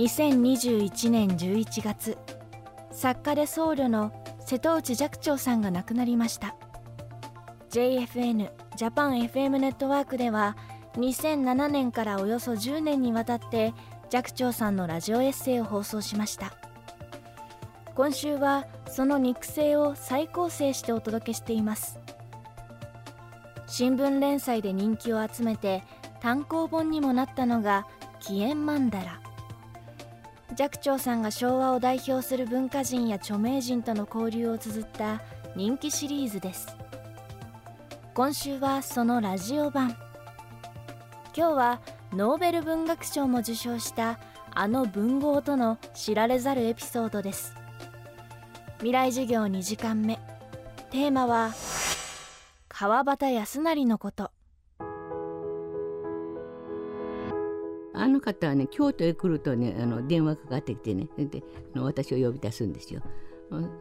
2021年11月作家で僧侶の瀬戸内寂聴さんが亡くなりました。JFN ジャパン FM ネットワークでは2007年からおよそ10年にわたって寂聴さんのラジオエッセイを放送しました。今週はその肉声を再構成してお届けしています。新聞連載で人気を集めて単行本にもなったのが「紀元曼荼羅」寂聴さんが昭和を代表する文化人や著名人との交流を綴った人気シリーズです。今週はそのラジオ版。今日はノーベル文学賞も受賞したあの文豪との知られざるエピソードです。未来授業2時間目。テーマは川端康成のこと。あの方はね京都へ来るとねあの電話かかってきてねであの私を呼び出すんですよ。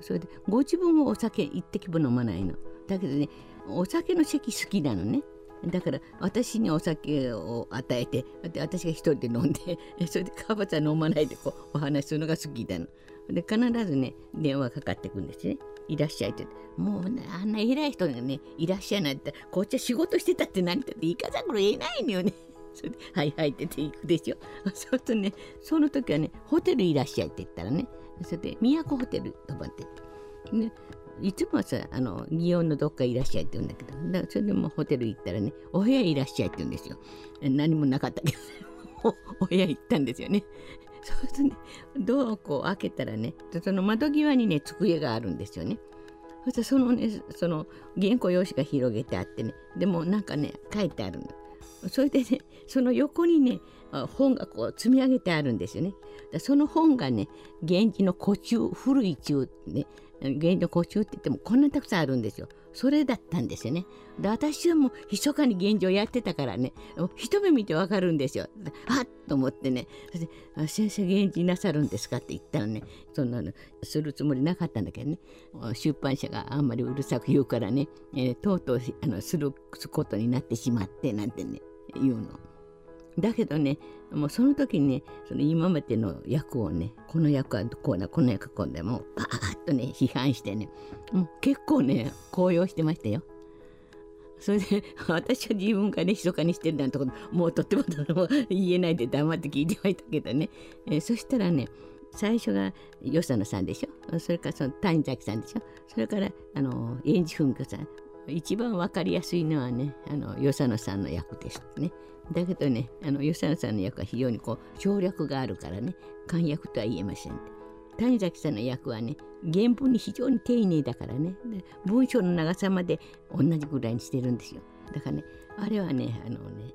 それでご自分もお酒一滴も飲まないの。だけどねお酒の席好きなのね。だから私にお酒を与えて私が一人で飲んで それで川端さん飲まないでこうお話するのが好きなの。で必ずね電話かかってくるんですね。いらっしゃいってもう、ね、あんな偉い人がねいらっしゃいなんてこっちは仕事してたって何かっていかざるを得ないのよね。それで「はいはい」って言って行くでしょ。そうするとねその時はねホテルいらっしゃいって言ったらねそれで都ホテル泊まってって。ねいつもはさ、あの、祇園のどっかいらっしゃいって言うんだけど、だそれでもホテル行ったらね、お部屋いらっしゃいって言うんですよ。何もなかったけど、お部屋行ったんですよね。そうするとね、ドアをこう開けたらね、その窓際にね、机があるんですよね。そしてそのね、その原稿用紙が広げてあってね、でもなんかね、書いてあるの。それでね その横にね本がこう積み上げてあるんですよね。その本がね源氏の古中古い中ね源氏の古中って言ってもこんなにたくさんあるんですよ。それだったんですよね。で私はもう密かに源氏をやってたからね一目見てわかるんですよ。あっと思ってねそれで「先生源氏なさるんですか?」って言ったらねそんなのするつもりなかったんだけどね出版社があんまりうるさく言うからね、えー、とうとうあのすることになってしまってなんてね言うの。だけどねもうその時にねその今までの役をねこの役はこうだこの役こうだもうパーッとね批判してねもう結構ね高揚してましたよ。それで私は自分がね密かにしてるなんてこともうとっても言えないで黙って聞いてましたけどね、えー、そしたらね最初が与謝野さんでしょ？それからその谷崎さんでしょ？それからあの円治文子さん一番分かりやすいのはねあの与謝野さんの役ですね。だけどねあの与謝野さんの役は非常にこう省略があるからね簡約とは言えません。谷崎さんの役はね原文に非常に丁寧だからね文章の長さまで同じぐらいにしてるんですよ。だからねあれはねあのね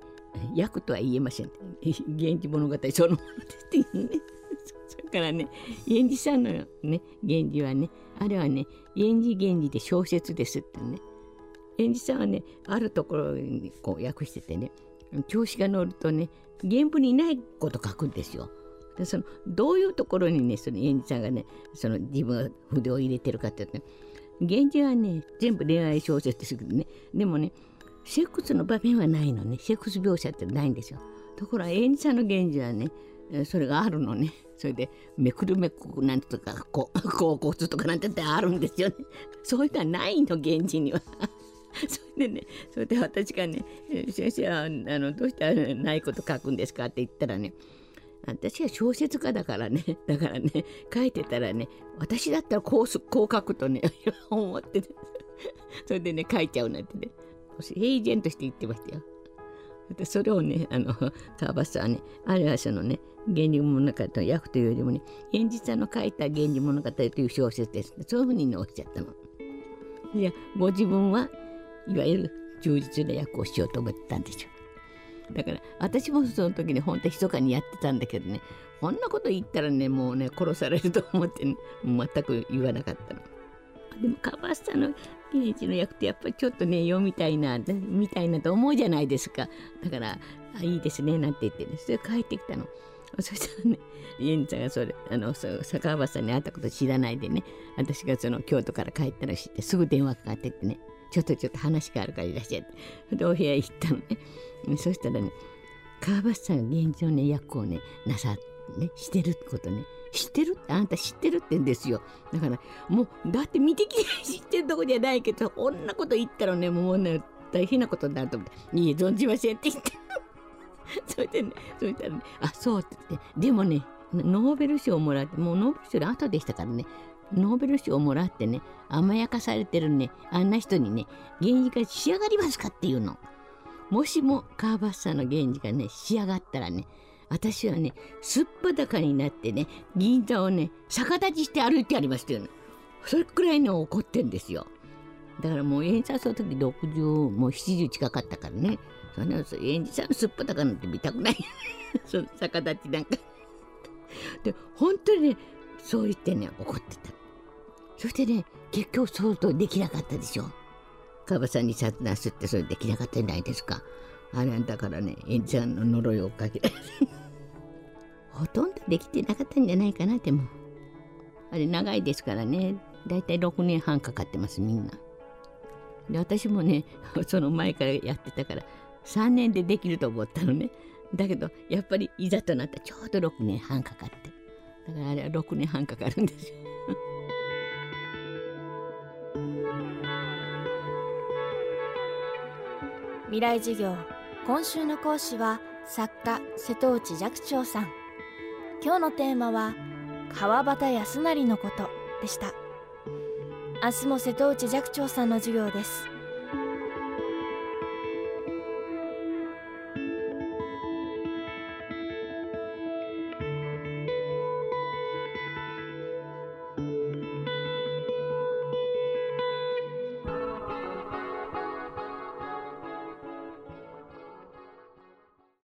役とは言えません。源氏物語そのものですっていうね。それからね源氏さんのね源氏はねあれはね源氏源氏で小説ですってね。演じさんはねあるところにこう訳しててね調子が乗るとね原文にないこと書くんですよ。でそのどういうところにねその演じさんがねその自分が筆を入れてるかって言って、ね、源氏はね全部恋愛小説ですけどねでもねセックスの場面はないのねセックス描写ってないんですよ。ところが演じさんの源氏はねそれがあるのね。それでめくるめくなんとかこう甲骨とかなんてあるんですよね。そういうのはないの源氏には。それでねそれで私がね「先生はあのどうしてないこと書くんですか?」って言ったらね私は小説家だからね だからね書いてたらね私だったらこうすこう書くとね 思ってねそれでね書いちゃうなんてね平然として言ってましたよ。でそれをねあの川端さんはねあれはそのね「源氏物語」の役というよりもね現実さんの書いた「源氏物語」という小説ですそういうふうに、ね、おっしゃったの。いやご自分はいわゆる充実な役をしようと思ったんでしょ。だから私もその時に本当に密かにやってたんだけどねこんなこと言ったらねもうね殺されると思ってね全く言わなかったの。でもカバースさんの刑事の役ってやっぱりちょっとね読みたいなみたいなと思うじゃないですかだからあいいですねなんて言ってねそれ帰ってきたの。そしたらね、家にちゃんがそれ、あの、そ坂川さんに会ったこと知らないでね、私がその京都から帰ったら知って、すぐ電話かかってってね、ちょっとちょっと話があるからいらっしゃって。で、お部屋行ったのね。そしたらね、川端さんが現状ね、役をね、なさねしてるってことね。知ってるってあんた知ってるってんですよ。だからもうだって見てきて知ってるとこじゃないけどこんなこと言ったらねもうね大変なことになると思って「いいえ存じません」って言って それでねそしたらね「あそう」って言って。でもねノーベル賞をもらってもうノーベル賞の後でしたからね。ノーベル賞をもらってね甘やかされてるねあんな人にね原理が仕上がりますかっていうの。もしもカーバッサの原理がね仕上がったらね私はねすっぱだかになってね銀座をね逆立ちして歩いてやりましたよねそれくらいね怒ってんですよ。だからもう演者その時60もう70近かったからね。そんなの演者のすっぱだかなんて見たくない。その逆立ちなんか。で本当にねそう言ってね怒ってた。そしてね結局相当できなかったでしょ。カバさんに殺なすってそれできなかったじゃないですか。あれだからね演者の呪いをかけ ほとんどできてなかったんじゃないかなでも。あれ長いですからね。だいたい6年半かかってますみんな。で私もね その前からやってたから3年でできると思ったのね。だけどやっぱりいざとなったらちょうど6年半かかって。だからあれは6年半かかるんですよ。未来授業今週の講師は作家瀬戸内寂聴さん。今日のテーマは川端康成のことでした。明日も瀬戸内寂聴さんの授業です。